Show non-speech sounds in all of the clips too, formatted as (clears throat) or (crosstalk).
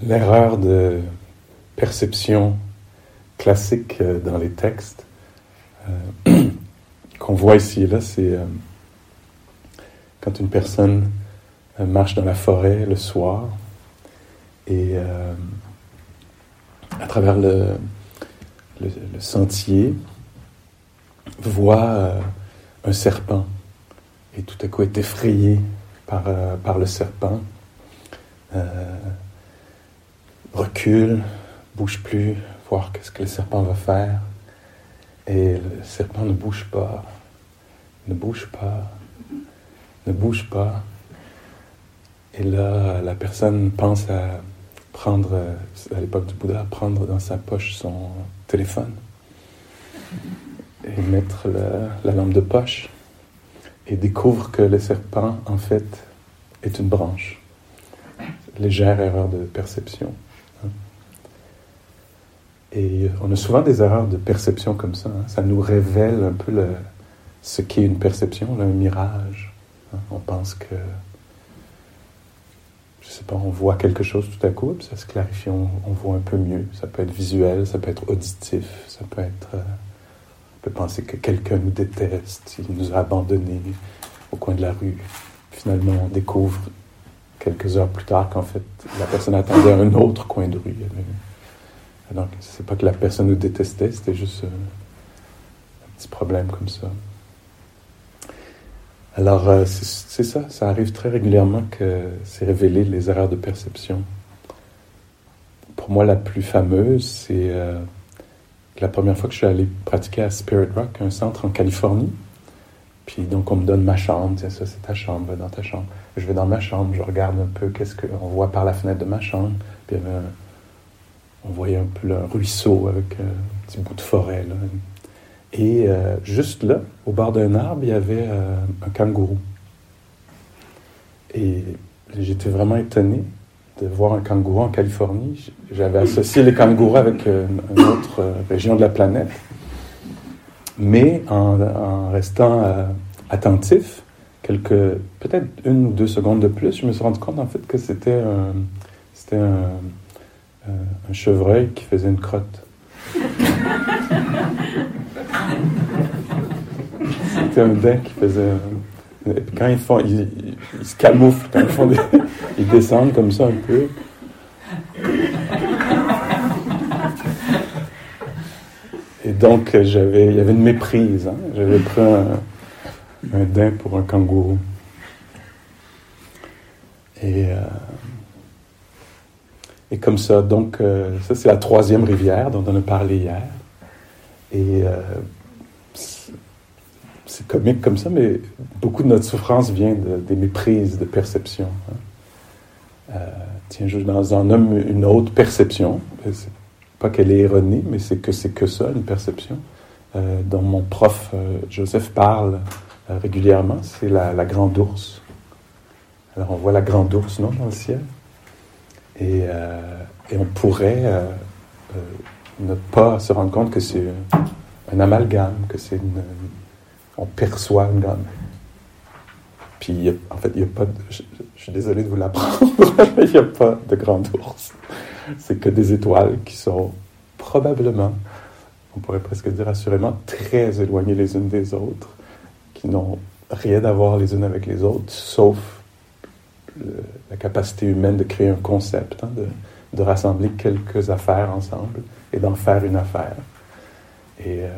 l'erreur de perception classique euh, dans les textes euh, (clears throat) qu'on voit ici et là, c'est euh, quand une personne marche dans la forêt le soir et à travers le, sentier voit un serpent et tout à coup est effrayé par, par le serpent recule, bouge plus, voir qu'est-ce que le serpent va faire. Et le serpent ne bouge pas, ne bouge pas, ne bouge pas. Et là, la personne pense à prendre, à l'époque du Bouddha, prendre dans sa poche son téléphone et mettre la, la lampe de poche et découvre que le serpent, en fait, est une branche. Légère erreur de perception. Et on a souvent des erreurs de perception comme ça. Hein. Ça nous révèle un peu ce qu'est une perception, un mirage. Hein. On pense que, je sais pas, on voit quelque chose tout à coup, puis ça se clarifie, on, voit un peu mieux. Ça peut être visuel, ça peut être auditif, ça peut être. Euh, on peut penser que quelqu'un nous déteste, il nous a abandonnés au coin de la rue. Finalement, on découvre quelques heures plus tard qu'en fait, la personne attendait un autre coin de rue. Donc, c'est pas que la personne nous détestait, c'était juste euh, un petit problème comme ça. Alors, euh, c'est ça, ça arrive très régulièrement que c'est révélé les erreurs de perception. Pour moi, la plus fameuse, c'est euh, la première fois que je suis allé pratiquer à Spirit Rock, un centre en Californie. Puis donc, on me donne ma chambre, tiens, ça, c'est ta chambre, va dans ta chambre. Je vais dans ma chambre, je regarde un peu qu'est-ce qu'on voit par la fenêtre de ma chambre. Puis il y avait un, on voyait un peu le ruisseau avec un petit bout de forêt. Et euh, juste là, au bord d'un arbre, il y avait euh, un kangourou. Et j'étais vraiment étonné de voir un kangourou en Californie. J'avais associé les kangourous avec euh, une autre région de la planète. Mais en, restant attentif, quelques, peut-être une ou deux secondes de plus, je me suis rendu compte en fait que c'était un, c'était un, un chevreuil qui faisait une crotte. C'était un daim qui faisait. quand ils font, ils, se camouflent, quand ils descendent comme ça un peu. Et donc, j'avais, il y avait une méprise. Hein. J'avais pris un, un daim pour un kangourou. Et euh, et comme ça, donc, euh, ça c'est la troisième rivière dont on a parlé hier. Et euh, c'est comique comme ça, mais beaucoup de notre souffrance vient des méprises de perception. Hein. Euh, tiens, je en nomme une autre perception. Pas qu'elle est erronée, mais c'est que c'est que ça, une perception, dont mon prof Joseph parle régulièrement, c'est la grande ours. Alors on voit la grande ours, non, dans le ciel? Euh, et, on pourrait euh, euh, ne pas se rendre compte que c'est un amalgame, que c'est une. On perçoit une gamme. Puis, en fait, il n'y a pas de, je, suis désolé de vous l'apprendre, (laughs) mais il n'y a pas de grande ours. C'est que des étoiles qui sont probablement, on pourrait presque dire assurément, très éloignées les unes des autres, qui n'ont rien à voir les unes avec les autres, sauf la capacité humaine de créer un concept, hein, de, rassembler quelques affaires ensemble et d'en faire une affaire. Et, euh,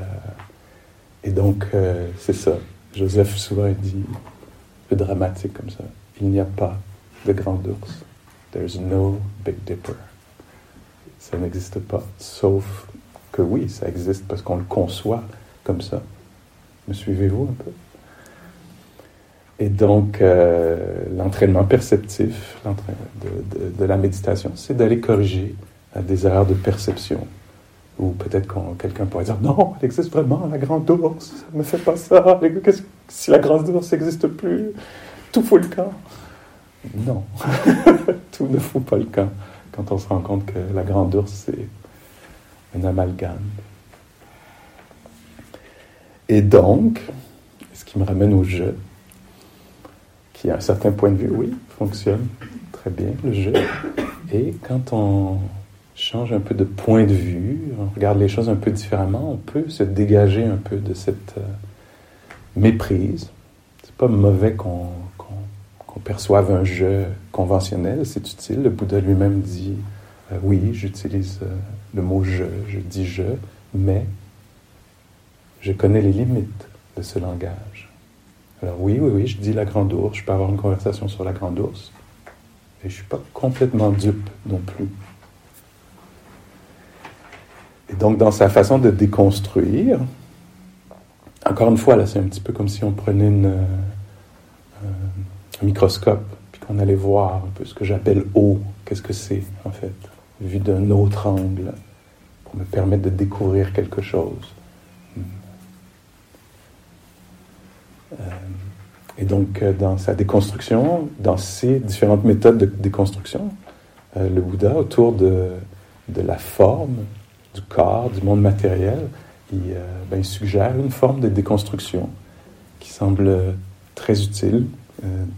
et donc, euh, c'est ça. Joseph souvent dit, peu dramatique comme ça, il n'y a pas de grand ours. There's no Big Dipper. Ça n'existe pas. Sauf que oui, ça existe parce qu'on le conçoit comme ça. Me suivez-vous un peu? Et donc, euh, l'entraînement perceptif de, de, la méditation, c'est d'aller corriger euh, des erreurs de perception. Ou peut-être que quelqu'un pourrait dire Non, elle existe vraiment, la grande ours, ne fait pas ça. Si la grande ours n'existe plus, tout fout le camp. Non, (laughs) tout ne fout pas le camp quand on se rend compte que la grande ours, c'est un amalgame. Et donc, ce qui me ramène au jeu, qui, à un certain point de vue, oui, fonctionne très bien, le jeu. Et quand on change un peu de point de vue, on regarde les choses un peu différemment, on peut se dégager un peu de cette euh, méprise. C'est pas mauvais qu'on perçoive un jeu conventionnel, c'est utile. Le Bouddha lui-même dit euh, oui, j'utilise euh, le mot je, je dis je, mais je connais les limites de ce langage. Alors oui, oui, oui, je dis la grande ours, je peux avoir une conversation sur la grande ours, et je ne suis pas complètement dupe non plus. Et donc, dans sa façon de déconstruire, encore une fois, là, c'est un petit peu comme si on prenait euh, un microscope, puis qu'on allait voir un peu ce que j'appelle eau. Qu'est-ce que c'est, en fait, vu d'un autre angle, pour me permettre de découvrir quelque chose. Euh, et donc, euh, dans sa déconstruction, dans ses différentes méthodes de déconstruction, euh, le Bouddha, autour de, de, la forme, du corps, du monde matériel, il, ben, il, suggère une forme de déconstruction qui semble très utile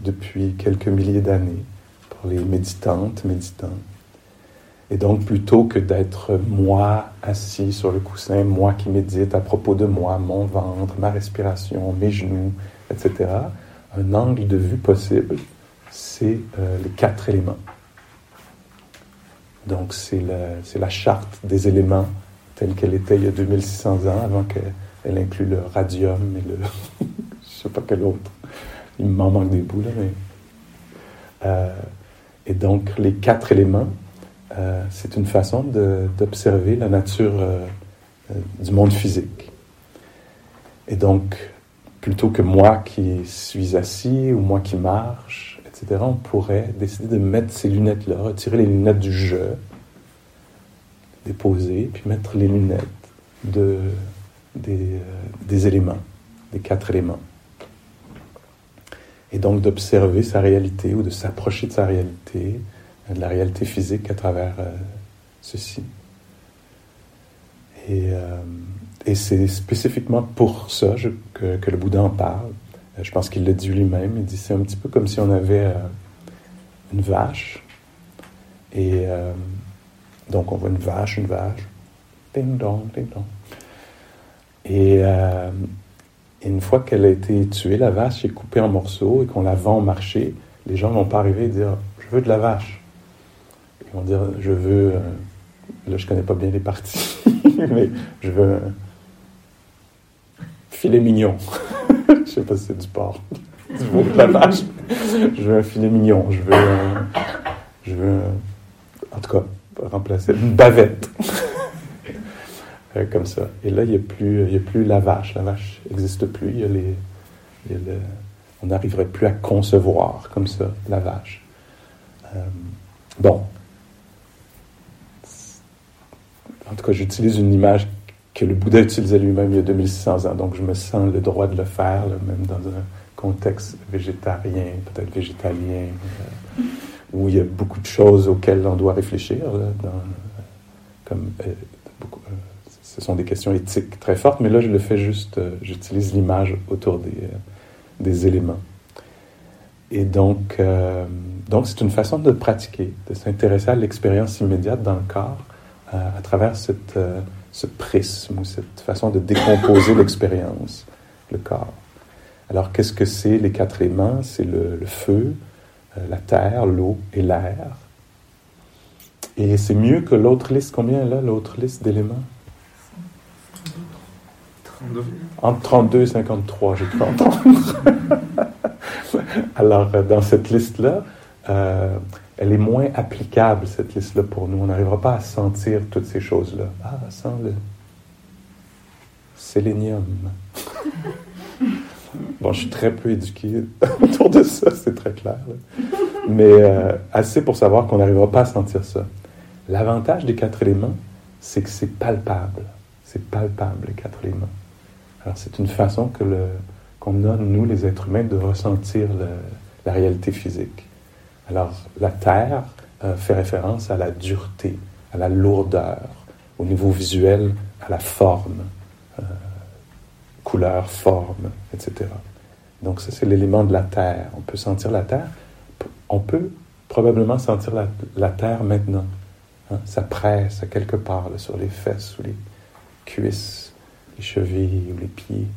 depuis quelques milliers d'années pour les méditantes, méditants. Et donc, plutôt que d'être moi assis sur le coussin, moi qui médite à propos de moi, mon ventre, ma respiration, mes genoux, etc., un angle de vue possible, c'est euh, les quatre éléments. Donc, c'est la, charte des éléments telle qu'elle était il y a 2600 ans, avant qu'elle inclue le radium et le. (laughs) je ne sais pas quel autre. Il m'en manque des bouts, là, mais. Euh, et donc, les quatre éléments, euh, c'est une façon d'observer la nature euh, euh, du monde physique. Et donc, plutôt que moi qui suis assis ou moi qui marche, etc., on pourrait décider de mettre ces lunettes-là, retirer les lunettes du jeu, déposer, puis mettre les lunettes de, des, des éléments, des quatre éléments. Et donc d'observer sa réalité ou de s'approcher de sa réalité de la réalité physique à travers euh, ceci. Et, euh, et c'est spécifiquement pour ça que, que, le Bouddha en parle. Euh, je pense qu'il le dit lui-même. Il dit c'est un petit peu comme si on avait une vache. Et donc on voit une vache, une vache. Ding dong, ding dong. Et, une fois qu'elle a été tuée, la vache est coupée en morceaux et qu'on la vend au marché, les gens vont pas arriver et dire Je veux de la vache. Vont dire Je veux. Euh, là, je connais pas bien les parties, mais je veux un filet mignon. je sais pas si c'est du porc, du veau, de la vache. je veux un filet mignon. Je veux. Un, je veux. en tout cas, remplacer une bavette. (laughs) Euh, comme ça. Et là, il n'y a, plus, a plus la vache. La vache n'existe plus. Il y a les, on n'arriverait plus à concevoir comme ça la vache. Euh, bon, en tout cas, j'utilise une image que le Bouddha utilisait lui-même il y a 2600 ans, donc je me sens le droit de le faire, même dans un contexte végétarien, peut-être végétalien, euh, où il y a beaucoup de choses auxquelles on doit réfléchir, comme euh, euh, ce sont des questions éthiques très fortes, mais là je le fais juste, j'utilise l'image autour des, éléments. Et donc c'est une façon de pratiquer, de s'intéresser à l'expérience immédiate dans le corps à, travers cette, euh, ce prisme ou cette façon de décomposer (coughs) l'expérience, le corps. Alors, qu'est-ce que c'est les quatre éléments C'est le, feu, euh, la terre, l'eau et l'air. Et c'est mieux que l'autre liste. Combien là, l'autre liste d'éléments? 32. Entre 32 et 53, j'ai cru entendre. (laughs) Alors, euh, dans cette liste-là, elle est moins applicable, cette liste-là, pour nous. On n'arrivera pas à sentir toutes ces choses-là. Ah, sent le sélénium. (laughs) bon, je suis très peu éduqué (laughs) autour de ça, c'est très clair. Mais euh, assez pour savoir qu'on n'arrivera pas à sentir ça. L'avantage des quatre éléments, c'est que c'est palpable. C'est palpable, les quatre éléments. Alors, c'est une façon que le, qu'on a, nous, les êtres humains, de ressentir la réalité physique. Alors, la terre euh, fait référence à la dureté, à la lourdeur, au niveau visuel, à la forme, euh, couleur, forme, etc. Donc, ça, c'est l'élément de la terre. On peut sentir la terre. On peut probablement sentir la, terre maintenant. Hein. Ça presse à quelque part sur les fesses ou les cuisses, les chevilles ou les pieds.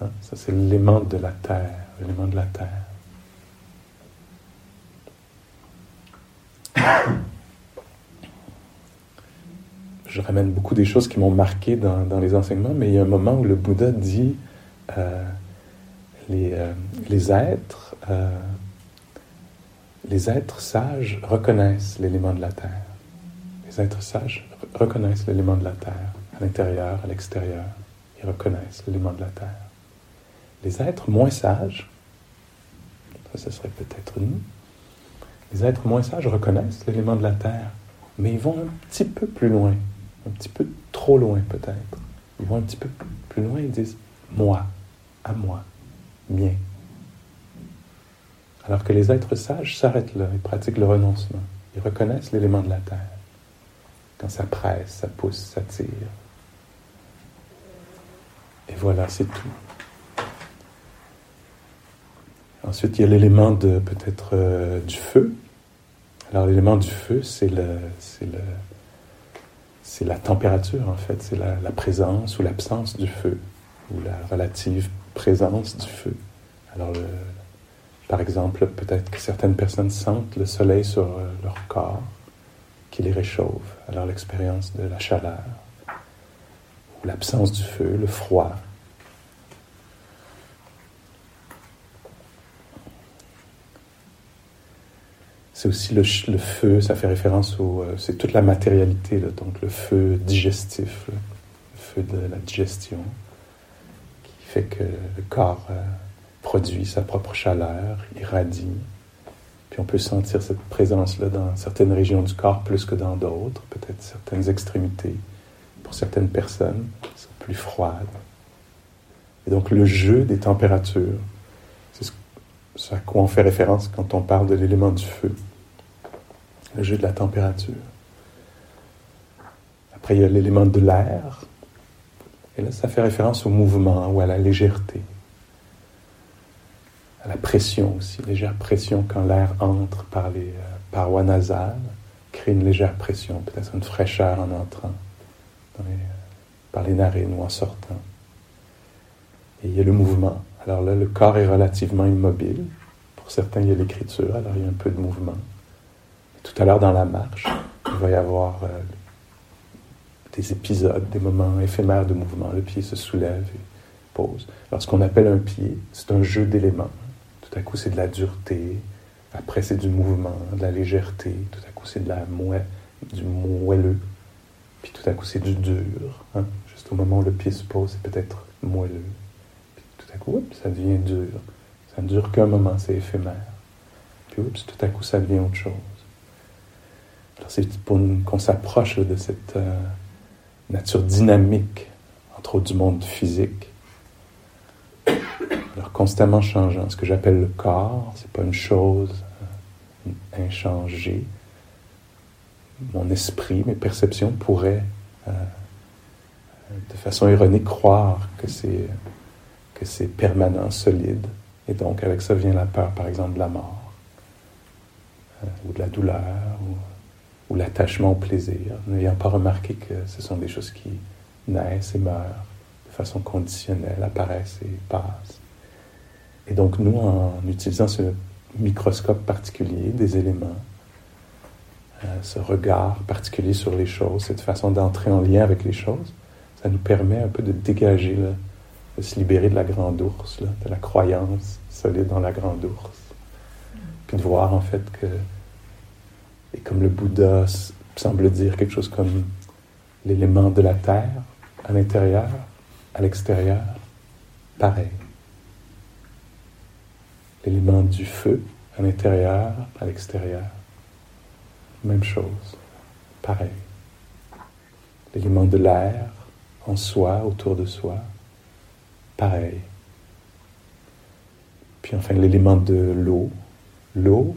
Hein. Ça, c'est l'élément de la terre. Je ramène beaucoup des choses qui m'ont marqué dans, les enseignements, mais il y a un moment où le Bouddha dit euh, les, euh, les, êtres, euh, les êtres sages reconnaissent l'élément de la terre. Les êtres sages reconnaissent l'élément de la terre, à l'intérieur, à l'extérieur. Ils reconnaissent l'élément de la terre. Les êtres moins sages, ça serait peut-être nous, les êtres moins sages reconnaissent l'élément de la terre, mais ils vont un petit peu plus loin, un petit peu trop loin peut-être. Ils vont un petit peu plus loin et disent moi, à moi, mien. Alors que les êtres sages s'arrêtent là, ils pratiquent le renoncement. Ils reconnaissent l'élément de la terre. Quand ça presse, ça pousse, ça tire. Et voilà, c'est tout. Ensuite, il y a l'élément peut-être euh, du feu. Alors l'élément du feu, c'est la température en fait, c'est la, présence ou l'absence du feu ou la relative présence du feu. Alors par exemple, peut-être que certaines personnes sentent le soleil sur euh, leur corps qui les réchauffe. Alors l'expérience de la chaleur ou l'absence du feu, le froid, C'est aussi le, feu, ça fait référence au. Euh, c'est toute la matérialité, donc le feu digestif, le feu de la digestion, qui fait que le corps euh, produit sa propre chaleur, irradie. Puis on peut sentir cette présence-là dans certaines régions du corps plus que dans d'autres, peut-être certaines extrémités. Pour certaines personnes, sont plus froides. Et donc le jeu des températures, c'est ce à quoi on fait référence quand on parle de l'élément du feu le jeu de la température. Après, il y a l'élément de l'air. Et là, ça fait référence au mouvement ou à la légèreté. À la pression aussi, légère pression quand l'air entre par les euh, parois nasales, crée une légère pression, peut-être une fraîcheur en entrant euh, par les narines ou en sortant. Et il y a le mouvement. Alors là, le corps est relativement immobile. Pour certains, il y a l'écriture, alors il y a un peu de mouvement. Tout à l'heure, dans la marche, il va y avoir euh, des épisodes, des moments éphémères de mouvement. Le pied se soulève et pose. Alors, ce qu'on appelle un pied, c'est un jeu d'éléments. Tout à coup, c'est de la dureté. Après, c'est du mouvement, de la légèreté. Tout à coup, c'est de la du moelleux. Puis tout à coup, c'est du dur. Hein. Juste au moment où le pied se pose, c'est peut-être moelleux. Puis tout à coup, ça devient dur. Ça ne dure qu'un moment, c'est éphémère. Puis oups, tout à coup, ça devient autre chose. C'est pour qu'on s'approche de cette euh, nature dynamique, entre autres du monde physique. Alors constamment changeant. Ce que j'appelle le corps, c'est pas une chose euh, inchangée. Mon esprit, mes perceptions pourraient, euh, de façon ironique, croire que c'est que c'est permanent, solide. Et donc avec ça vient la peur, par exemple, de la mort, ou de la douleur, ou ou l'attachement au plaisir, n'ayant pas remarqué que ce sont des choses qui naissent et meurent de façon conditionnelle, apparaissent et passent. Et donc nous, en utilisant ce microscope particulier des éléments, euh, ce regard particulier sur les choses, cette façon d'entrer en lien avec les choses, ça nous permet un peu de dégager, de se libérer de la grande ours, de la croyance solide dans la grande ours, puis de voir en fait que et comme le Bouddha semble dire quelque chose comme l'élément de la terre à l'intérieur, à l'extérieur, pareil. L'élément du feu à l'intérieur, à l'extérieur, même chose, pareil. L'élément de l'air en soi, autour de soi, pareil. Puis enfin l'élément de l'eau, l'eau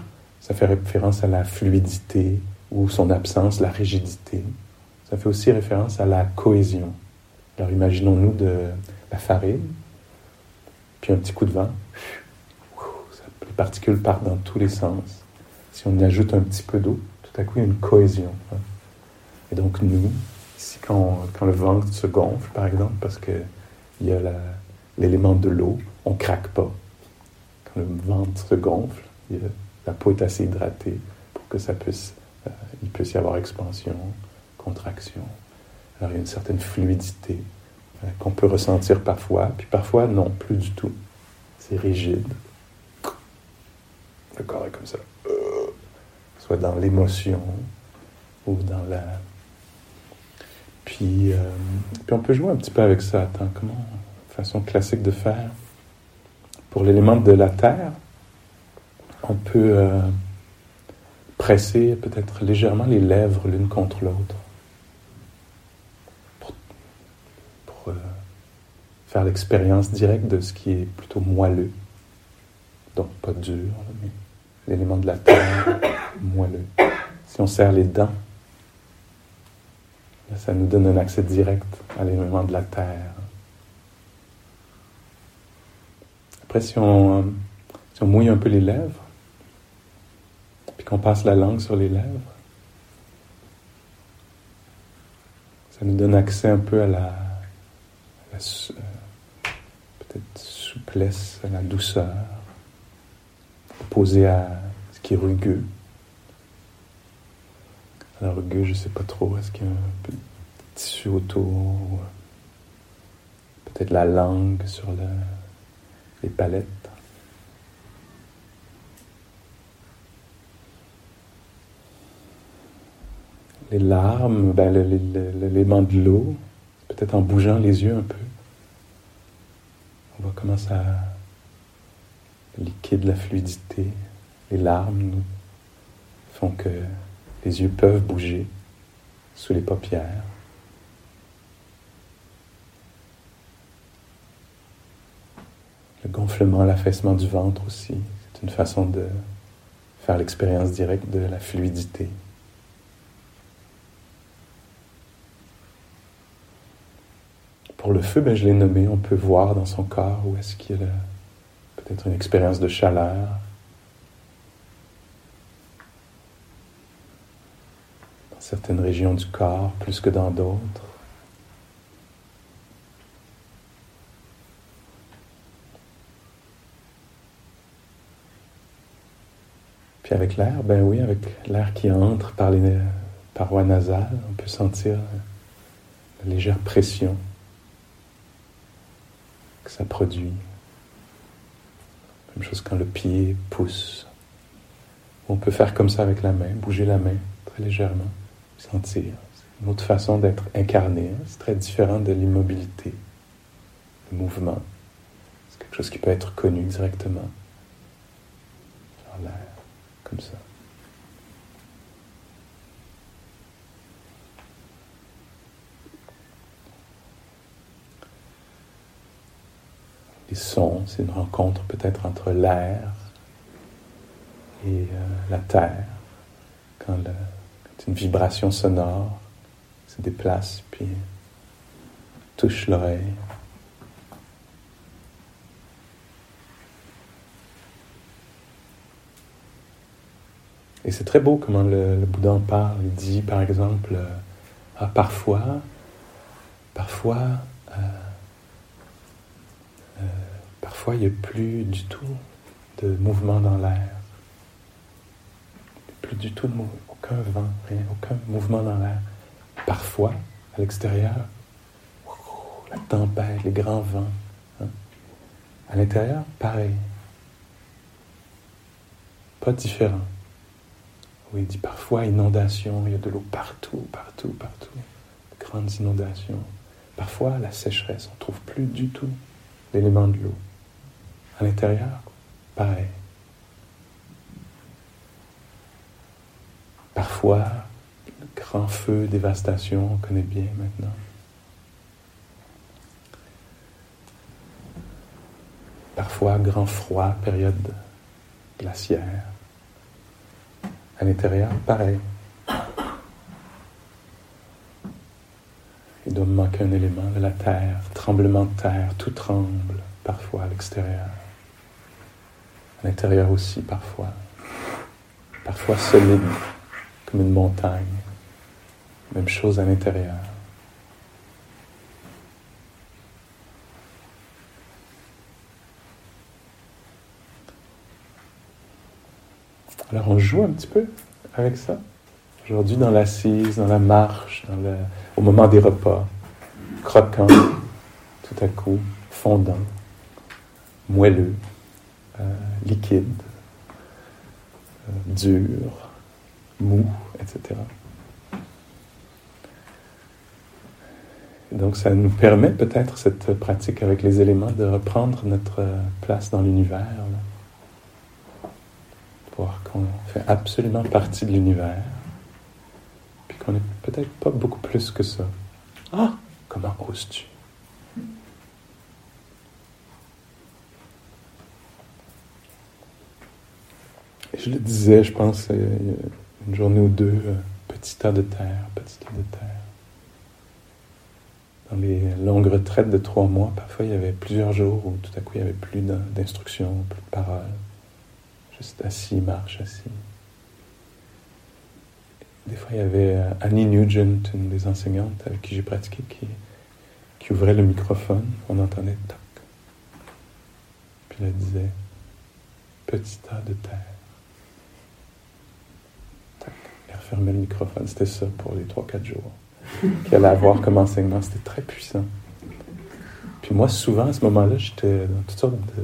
ça fait référence à la fluidité ou son absence, la rigidité. Ça fait aussi référence à la cohésion. Alors imaginons-nous de la farine, puis un petit coup de vent. Les particules partent dans tous les sens. si on y ajoute un petit peu d'eau, tout à coup il y a une cohésion. Hein. Et donc nous, ici quand, quand, le ventre se gonfle par exemple, parce qu'il y a l'élément de l'eau, on craque pas. Quand le ventre se gonfle, la peau est assez hydratée pour que ça puisse, euh, il puisse y avoir expansion, contraction. Alors il y a une certaine fluidité euh, qu'on peut ressentir parfois, puis parfois non, plus du tout. C'est rigide. Le corps est comme ça. Euh, soit dans l'émotion ou dans la. Puis, puis on peut jouer un petit peu avec ça. Attends, comment? Façon classique de faire. Pour l'élément de la terre, on peut euh, presser peut-être légèrement les lèvres l'une contre l'autre pour, euh, faire l'expérience directe de ce qui est plutôt moelleux, donc pas dur, mais l'élément de la terre (coughs) moelleux. Si on serre les dents, ça nous donne un accès direct à l'élément de la terre. Après, si on, euh, mouille un peu les lèvres, qu'on passe la langue sur les lèvres, ça nous donne accès un peu à la, euh, peut-être souplesse, à la douceur, opposée à ce qui est rugueux. Alors rugueux, je ne sais pas trop, est-ce qu'il y a un peu tissu autour, peut-être la langue sur les palettes? Les larmes, ben, l'élément de l'eau, peut-être en bougeant les yeux un peu. On voit comment ça liquide la fluidité. Les larmes font que les yeux peuvent bouger sous les paupières. Le gonflement, l'affaissement du ventre aussi, c'est une façon de faire l'expérience directe de la fluidité. Pour le feu, ben, je l'ai nommé, on peut voir dans son corps où est-ce qu'il a peut-être une expérience de chaleur. Dans certaines régions du corps, plus que dans d'autres. Puis avec l'air, ben oui, avec l'air qui entre par les parois nasales, on peut sentir la légère pression ça produit. Même chose quand le pied pousse. On peut faire comme ça avec la main, bouger la main très légèrement, sentir. C'est une autre façon d'être incarné. Hein. C'est très différent de l'immobilité, le mouvement. C'est quelque chose qui peut être connu directement. Dans l'air, comme ça. Les sons, c'est une rencontre peut-être entre l'air et euh, la terre, quand, une vibration sonore se déplace puis touche l'oreille. Et c'est très beau comment le, Bouddha en parle. Il dit par exemple, euh, ah, parfois, parfois, euh, euh, parfois, il n'y a plus du tout de mouvement dans l'air. Plus du tout de mouvement, aucun vent, rien, aucun mouvement dans l'air. Parfois, à l'extérieur, la tempête, les grands vents. Hein. À l'intérieur, pareil. Pas différent. Oui, il dit parfois inondation, il y a de l'eau partout, partout, partout. De grandes inondations. Parfois la sécheresse, on ne trouve plus du tout l'élément de l'eau. À l'intérieur, pareil. Parfois, grand feu, dévastation, on connaît bien maintenant. Parfois, grand froid, période glaciaire. À l'intérieur, pareil. Un élément de la terre, tremblement de terre, tout tremble parfois à l'extérieur, à l'intérieur aussi parfois. parfois solide, comme une montagne. Même chose à l'intérieur. Alors on joue un petit peu avec ça? Aujourd'hui dans l'assise, dans la marche, au moment des repas, croquant, tout à coup, fondant, moelleux, euh, liquide, euh, dur, mou, etc. donc ça nous permet peut-être cette pratique avec les éléments de reprendre notre place dans l'univers qu'on fait absolument partie de l'univers, puis qu'on n'est peut-être pas beaucoup plus que ça. Ah, comment oses-tu? je le disais, je pense, euh, une journée ou deux, euh, petit tas de terre, petit tas de terre. Dans les longues retraites de trois mois, parfois il y avait plusieurs jours où tout à coup il n'y avait plus d'instructions, plus de paroles. Juste assis, marche assis. Des fois, il y avait euh, Annie Nugent, une des enseignantes avec qui j'ai pratiqué, qui, qui ouvrait le microphone. On entendait toc. Puis elle disait Petit tas de terre. Tac. Elle refermait le microphone. C'était ça pour les 3-4 jours (laughs) qu'elle allait avoir comme enseignement. C'était très puissant. Puis moi, souvent, à ce moment-là, j'étais dans toutes sortes de,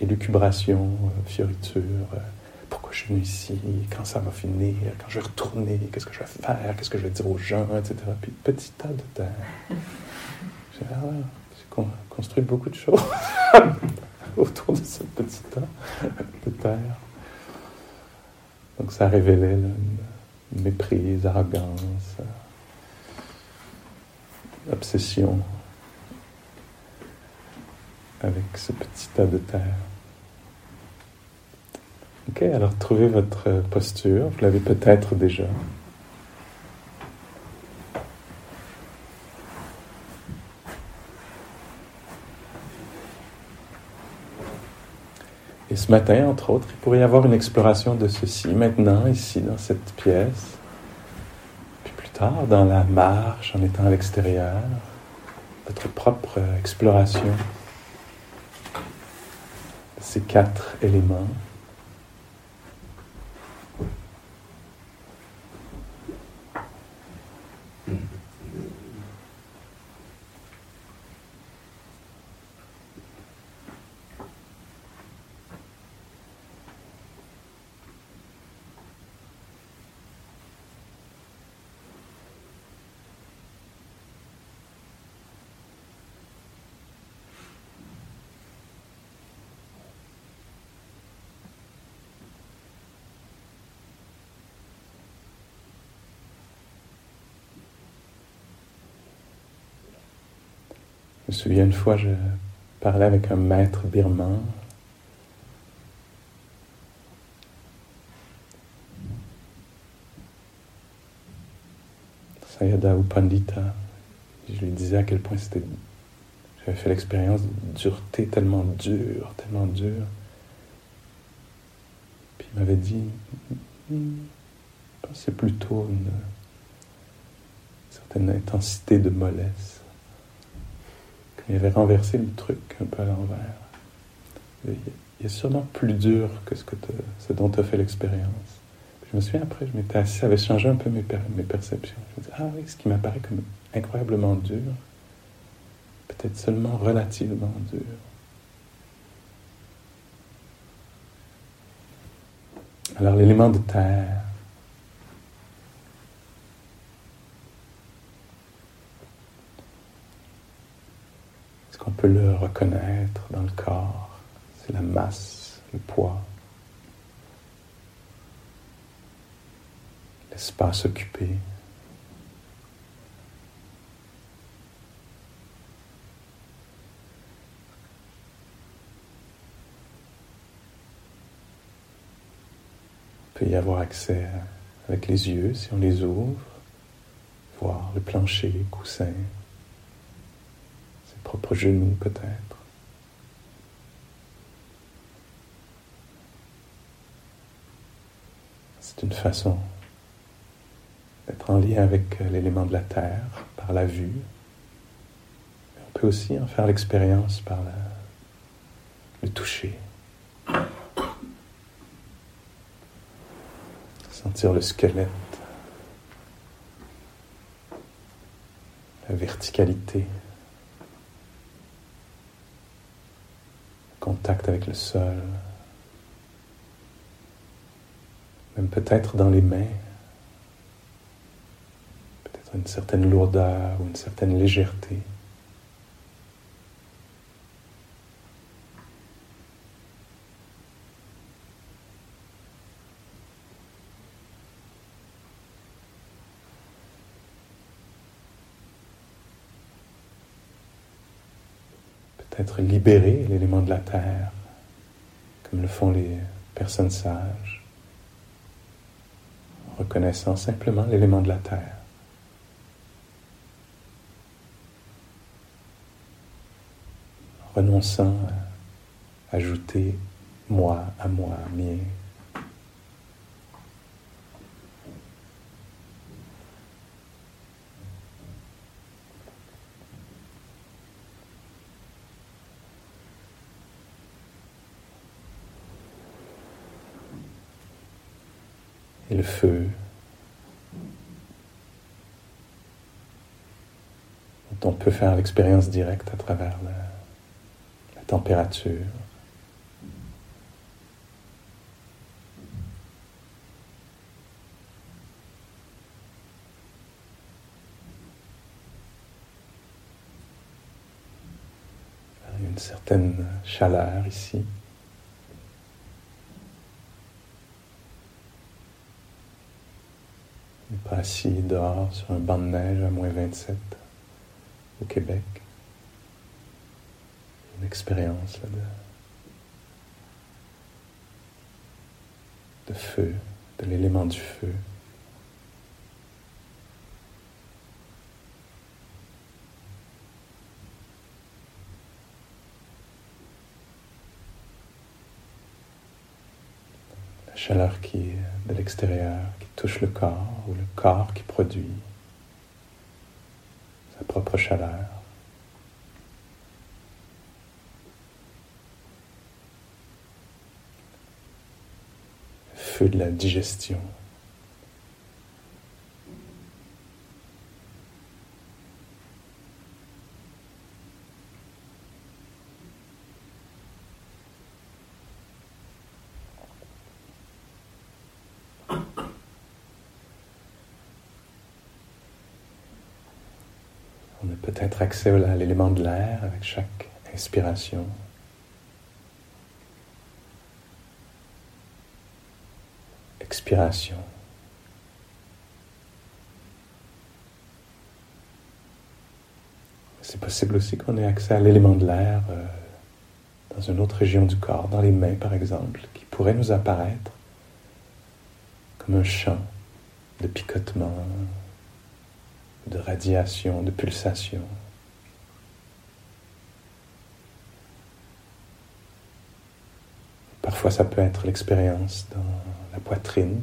élucubration, euh, fioriture, euh, pourquoi je suis venu ici, quand ça va finir, quand je vais retourner, qu'est-ce que je vais faire, qu'est-ce que je vais dire aux gens, etc. Puis petit tas de terre. (laughs) J'ai ah, construit beaucoup de choses (laughs) autour de ce petit tas de terre. Donc ça révélait une méprise, arrogance, obsession avec ce petit tas de terre. Ok, alors trouvez votre posture, vous l'avez peut-être déjà. Et ce matin, entre autres, il pourrait y avoir une exploration de ceci, maintenant, ici, dans cette pièce, puis plus tard, dans la marche, en étant à l'extérieur, votre propre exploration ces quatre éléments. Je me souviens une fois, je parlais avec un maître birman. Sayadaw Pandita. Je lui disais à quel point c'était. J'avais fait l'expérience de dureté tellement dure, tellement dure. Puis il m'avait dit c'est plutôt une certaine intensité de mollesse. Il avait renversé le truc un peu à l'envers. Il est sûrement plus dur que ce, que dont tu as fait l'expérience. Je me souviens après, je m'étais assis, ça avait changé un peu mes, mes perceptions. Je me disais, ah oui, ce qui m'apparaît comme incroyablement dur, peut-être seulement relativement dur. Alors l'élément de terre, On peut le reconnaître dans le corps. C'est la masse, le poids, l'espace occupé. Il peut y avoir accès avec les yeux si on les ouvre, voir le plancher, le coussin, propres genoux peut-être. C'est une façon d'être en lien avec l'élément de la terre par la vue. On peut aussi en faire l'expérience par le toucher. Sentir le squelette, la verticalité, contact avec le sol, même peut-être dans les mains, peut-être une certaine lourdeur ou une certaine légèreté. Libérer l'élément de la terre, comme le font les personnes sages, reconnaissant simplement l'élément de la terre. En renonçant à ajouter moi à moi, mien. Et le feu dont on peut faire l'expérience directe à travers la, la température. Une certaine chaleur ici. Pas assis dehors sur un banc de neige à moins 27 au Québec. Une expérience de, de feu, de l'élément du feu. La chaleur qui est de l'extérieur, qui touche le corps, ou le corps qui produit sa propre chaleur. Le feu de la digestion. On a peut-être accès à l'élément de l'air avec chaque inspiration. Expiration. C'est possible aussi qu'on ait accès à l'élément de l'air euh, dans une autre région du corps, dans les mains par exemple, qui pourrait nous apparaître comme un champ de picotement, de radiation, de pulsation. Parfois, ça peut être l'expérience dans la poitrine,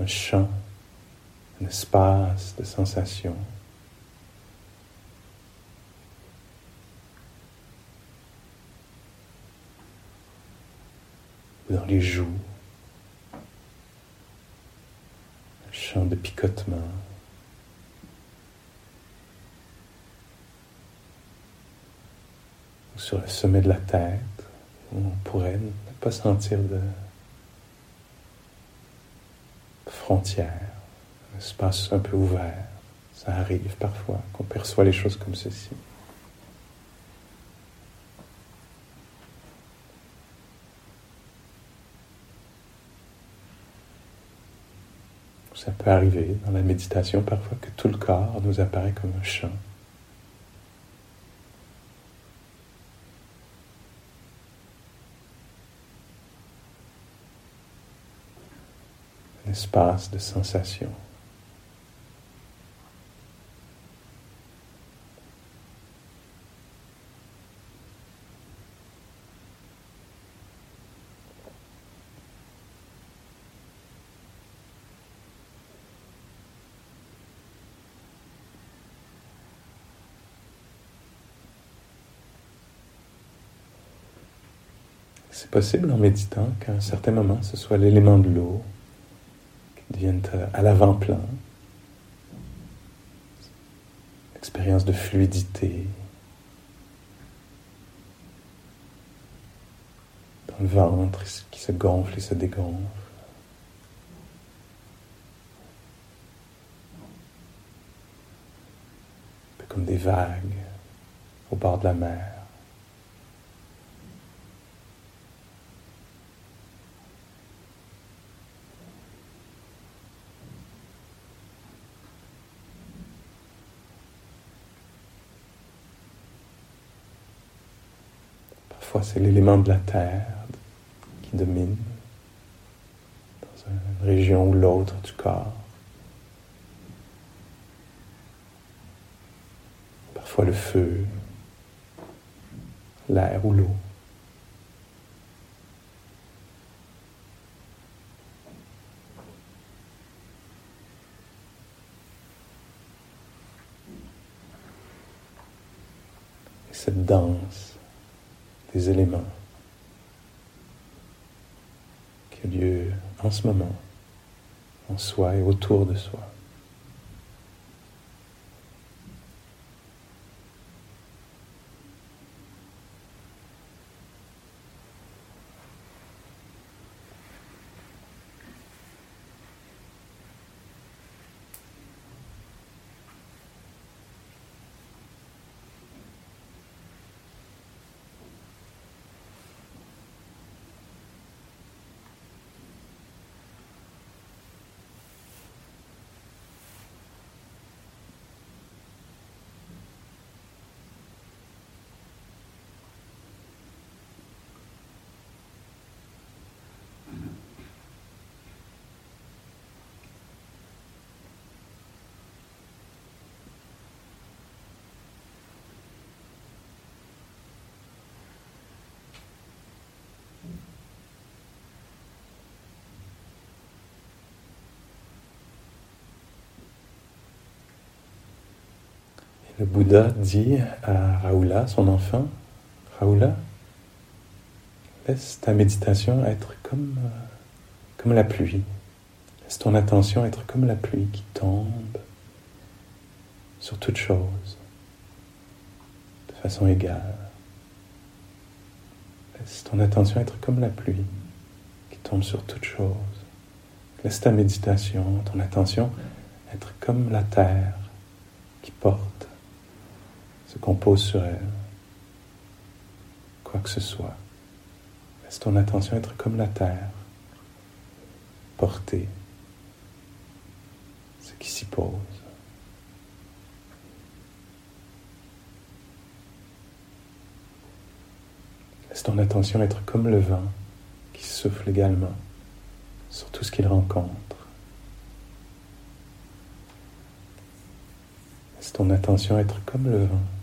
un champ, un espace de sensation. Ou dans les joues, un champ de picotement. Sur le sommet de la tête, où on pourrait ne pas sentir de frontières, un espace un peu ouvert. Ça arrive parfois qu'on perçoit les choses comme ceci. Ça peut arriver dans la méditation parfois que tout le corps nous apparaît comme un champ. espace de sensation. C'est possible en méditant qu'à un certain moment, ce soit l'élément de l'eau devienne à l'avant-plan. Expérience de fluidité dans le ventre qui se gonfle et se dégonfle. comme des vagues au bord de la mer. Parfois c'est l'élément de la terre qui domine dans une région ou l'autre du corps. Parfois le feu, l'air ou l'eau. Et cette danse des éléments qui a lieu en ce moment, en soi et autour de soi. Le Bouddha dit à Raoula, son enfant, Raoula, laisse ta méditation être comme, euh, comme la pluie. Laisse ton attention être comme la pluie qui tombe sur toute chose de façon égale. Laisse ton attention être comme la pluie qui tombe sur toute chose. Laisse ta méditation, ton attention être comme la terre qui porte se compose sur elle. Quoi que ce soit, laisse ton attention être comme la terre, porter ce qui s'y pose. Laisse ton attention être comme le vent qui souffle également sur tout ce qu'il rencontre. Laisse ton attention être comme le vent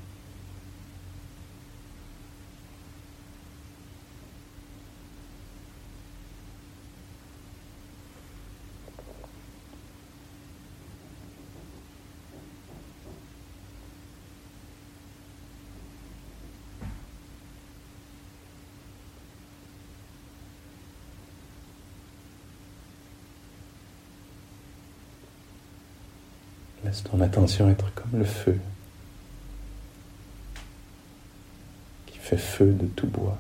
Ton attention être comme le feu qui fait feu de tout bois.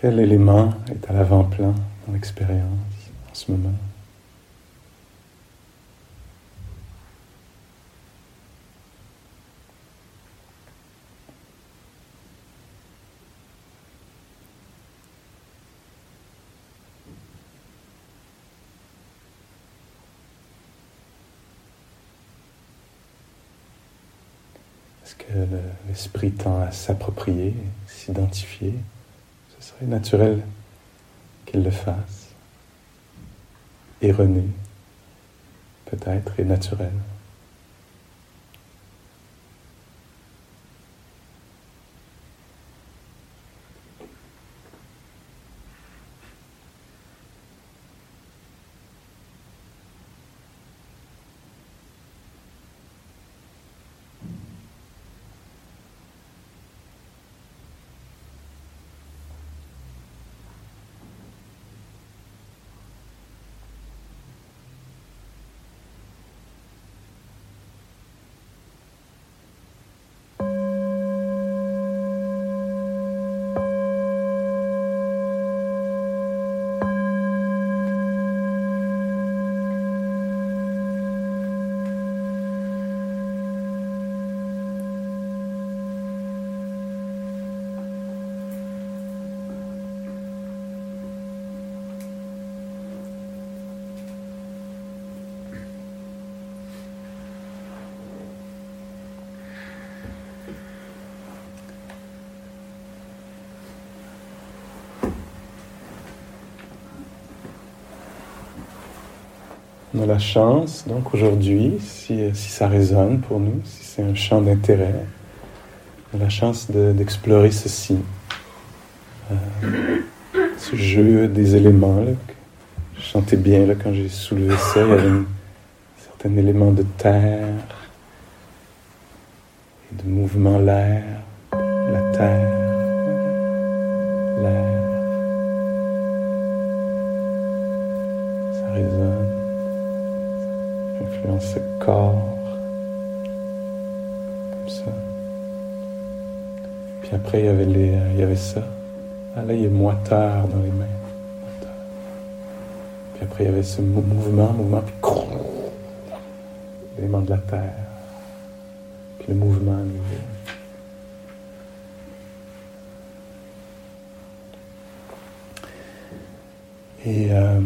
Quel élément est à l'avant-plan dans l'expérience en ce moment. Est-ce que l'esprit tend à s'approprier, s'identifier? Serait naturel qu'il le fasse. Erroné, peut-être, et naturel. On a la chance, donc aujourd'hui, si, si, ça résonne pour nous, si c'est un champ d'intérêt, on a la chance d'explorer ceci, euh, ce jeu des éléments. Là, je chantais bien là, quand j'ai soulevé ça, il y avait un certain élément de terre, après, il y avait, les, il y avait ça. Ah, là, il y a moiteur dans les mains. Puis après, il y avait ce mouvement, mouvement, puis l'élément de la terre. Puis le mouvement à nouveau. Et euh,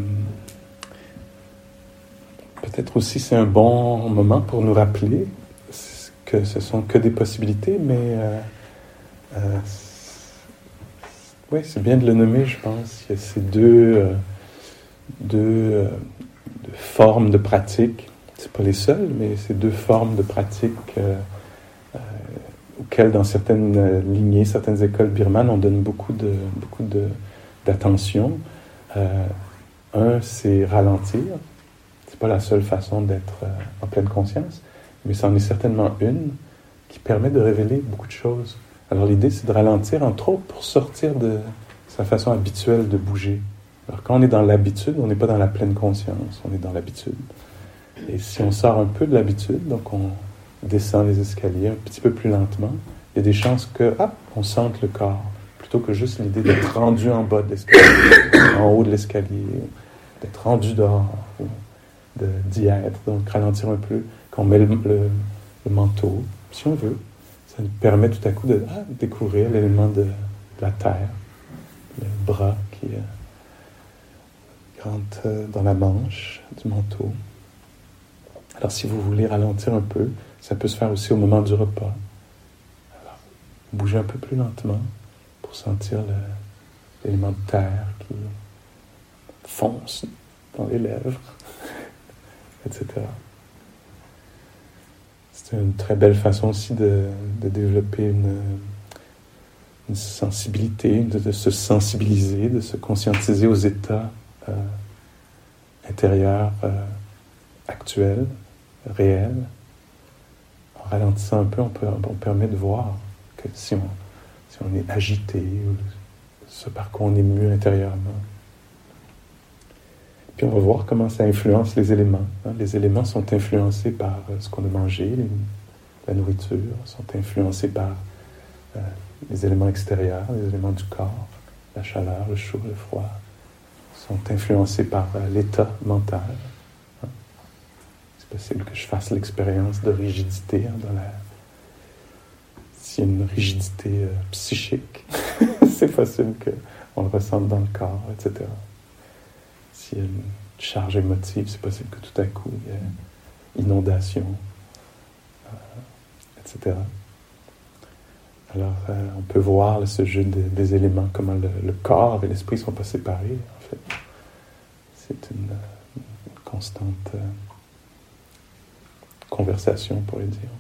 peut-être aussi c'est un bon moment pour nous rappeler que ce sont que des possibilités, mais euh, euh, oui, c'est bien de le nommer, je pense. Il y a ces deux, euh, deux, euh, deux, formes de pratique. C'est pas les seules, mais ces deux formes de pratique euh, auxquelles, dans certaines lignées, certaines écoles birmanes, on donne beaucoup de beaucoup de d'attention. un, c'est ralentir pas la seule façon d'être euh, en pleine conscience, mais c'en est certainement une qui permet de révéler beaucoup de choses. Alors l'idée, c'est de ralentir, entre autres, pour sortir de sa façon habituelle de bouger. Alors quand on est dans l'habitude, on n'est pas dans la pleine conscience, on est dans l'habitude. Et si on sort un peu de l'habitude, donc on descend les escaliers un petit peu plus lentement, il y a des chances que, on sente le corps, plutôt que juste l'idée d'être rendu en bas de l'escalier, en haut de l'escalier, d'être rendu dehors d'y être, donc ralentir un peu, quand on met le, manteau, si on veut. Ça nous permet tout à coup de ah, découvrir l'élément de, la terre, le bras qui euh, rentre euh, dans la manche du manteau. Alors si vous voulez ralentir un peu, ça peut se faire aussi au moment du repas. Alors, bougez un peu plus lentement pour sentir l'élément de terre qui fonce dans les lèvres (laughs) etc. C'est une très belle façon aussi de, de développer une, une sensibilité, de, se sensibiliser, de se conscientiser aux états euh, intérieurs euh, actuels, réels. En ralentissant un peu, on, peut, permet de voir si on, est agité, ou ce par quoi on est mieux intérieurement, puis on va voir comment ça influence les éléments. Hein. Les éléments sont influencés par euh, ce qu'on a mangé, la nourriture, sont influencés par euh, les éléments extérieurs, les éléments du corps. la chaleur, le chaud, le froid, sont influencés par euh, l'état mental. C'est possible que je fasse l'expérience de rigidité hein, dans la... S'il y a une rigidité euh, psychique, (laughs) c'est possible qu'on le ressente dans le corps, etc. S'il y a une charge émotive, c'est possible que tout à coup, il y ait inondation, Alors, euh, on peut voir ce jeu des, éléments, comment le, corps et l'esprit ne sont pas séparés, en fait. C'est une, constante euh, conversation, on pourrait dire.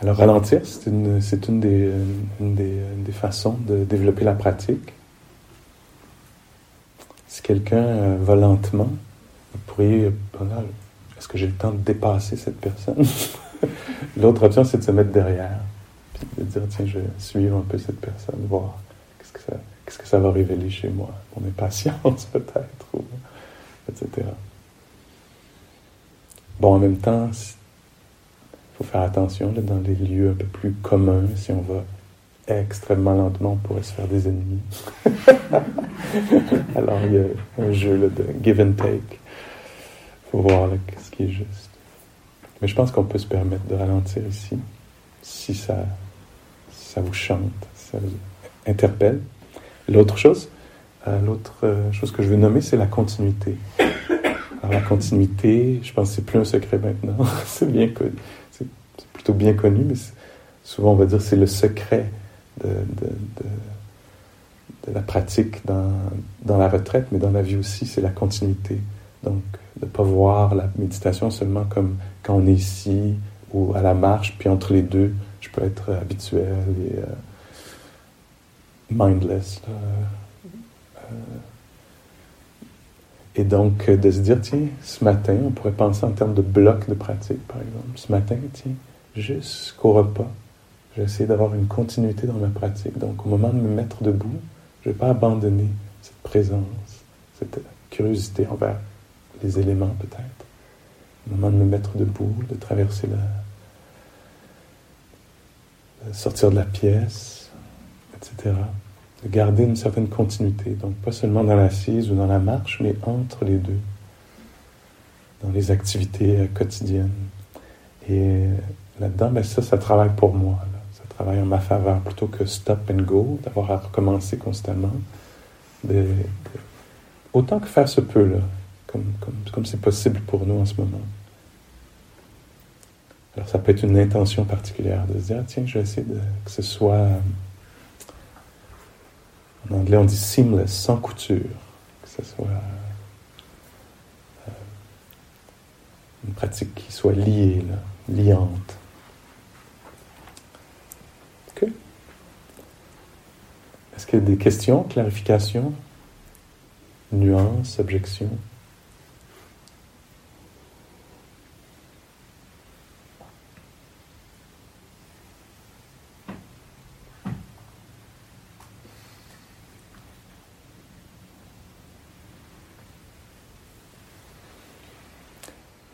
Alors, ralentir, c'est une, c'est une, des, des, façons de développer la pratique. Si quelqu'un euh, va lentement, vous pourriez, est-ce que j'ai le temps de dépasser cette personne? (laughs) L'autre option, c'est de se mettre derrière, de dire, tiens, je vais suivre un peu cette personne, voir qu'est-ce que ça, va révéler chez moi, mon impatience (laughs) peut-être, etc. Bon, en même temps, il faut faire attention dans les lieux un peu plus communs, si on va extrêmement lentement, on pourrait se faire des ennemis. (laughs) Alors, il y a un jeu de give and take. Faut voir ce qui est juste. Mais je pense qu'on peut se permettre de ralentir ici, si ça, ça vous chante, ça vous interpelle. L'autre chose, euh, l'autre euh, chose que je veux nommer, c'est la continuité. Alors la continuité, je pense que c'est plus un secret maintenant. (laughs) c'est bien connu. C'est, plutôt bien connu, mais souvent on va dire c'est le secret de, la pratique dans, la retraite, mais dans la vie aussi, c'est la continuité. Donc, de ne pas voir la méditation seulement comme quand on est ici ou à la marche, puis entre les deux, je peux être habituel et euh, mindless. Euh, et donc, de se dire, tiens, ce matin, on pourrait penser en termes de blocs de pratique, par exemple. Ce matin, tiens, jusqu'au repas, je vais essayer d'avoir une continuité dans ma pratique. Donc, au moment de me mettre debout, je ne vais pas abandonner cette présence, cette curiosité envers les éléments peut-être. Au moment de me mettre debout, de traverser la... de sortir de la pièce, etc. De garder une certaine continuité. Donc pas seulement dans l'assise ou dans la marche, mais entre les deux. Dans les activités euh, quotidiennes. Et là-dedans, ben ça, ça travaille pour moi. Ça travaille en ma faveur plutôt que stop and go, d'avoir à recommencer constamment. autant que faire se peut, là comme c'est possible pour nous en ce moment. Alors ça peut être une intention particulière de se dire, ah, tiens, je vais essayer de, que ce soit, en anglais on dit seamless, sans couture, que ce soit euh, une pratique qui soit liée, liante. Ok Est-ce qu'il y a des questions, clarifications, nuances, objections?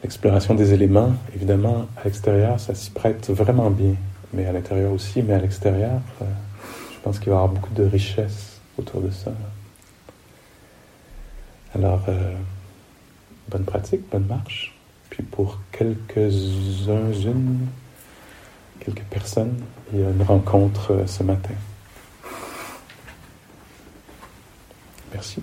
L'exploration des éléments, évidemment, à l'extérieur, ça s'y prête vraiment bien, mais à l'intérieur aussi, mais à l'extérieur, euh, je pense qu'il va y avoir beaucoup de richesse autour de ça. Alors, euh, bonne pratique, bonne marche. Puis pour quelques-uns, quelques personnes, il y a une rencontre euh, ce matin. Merci.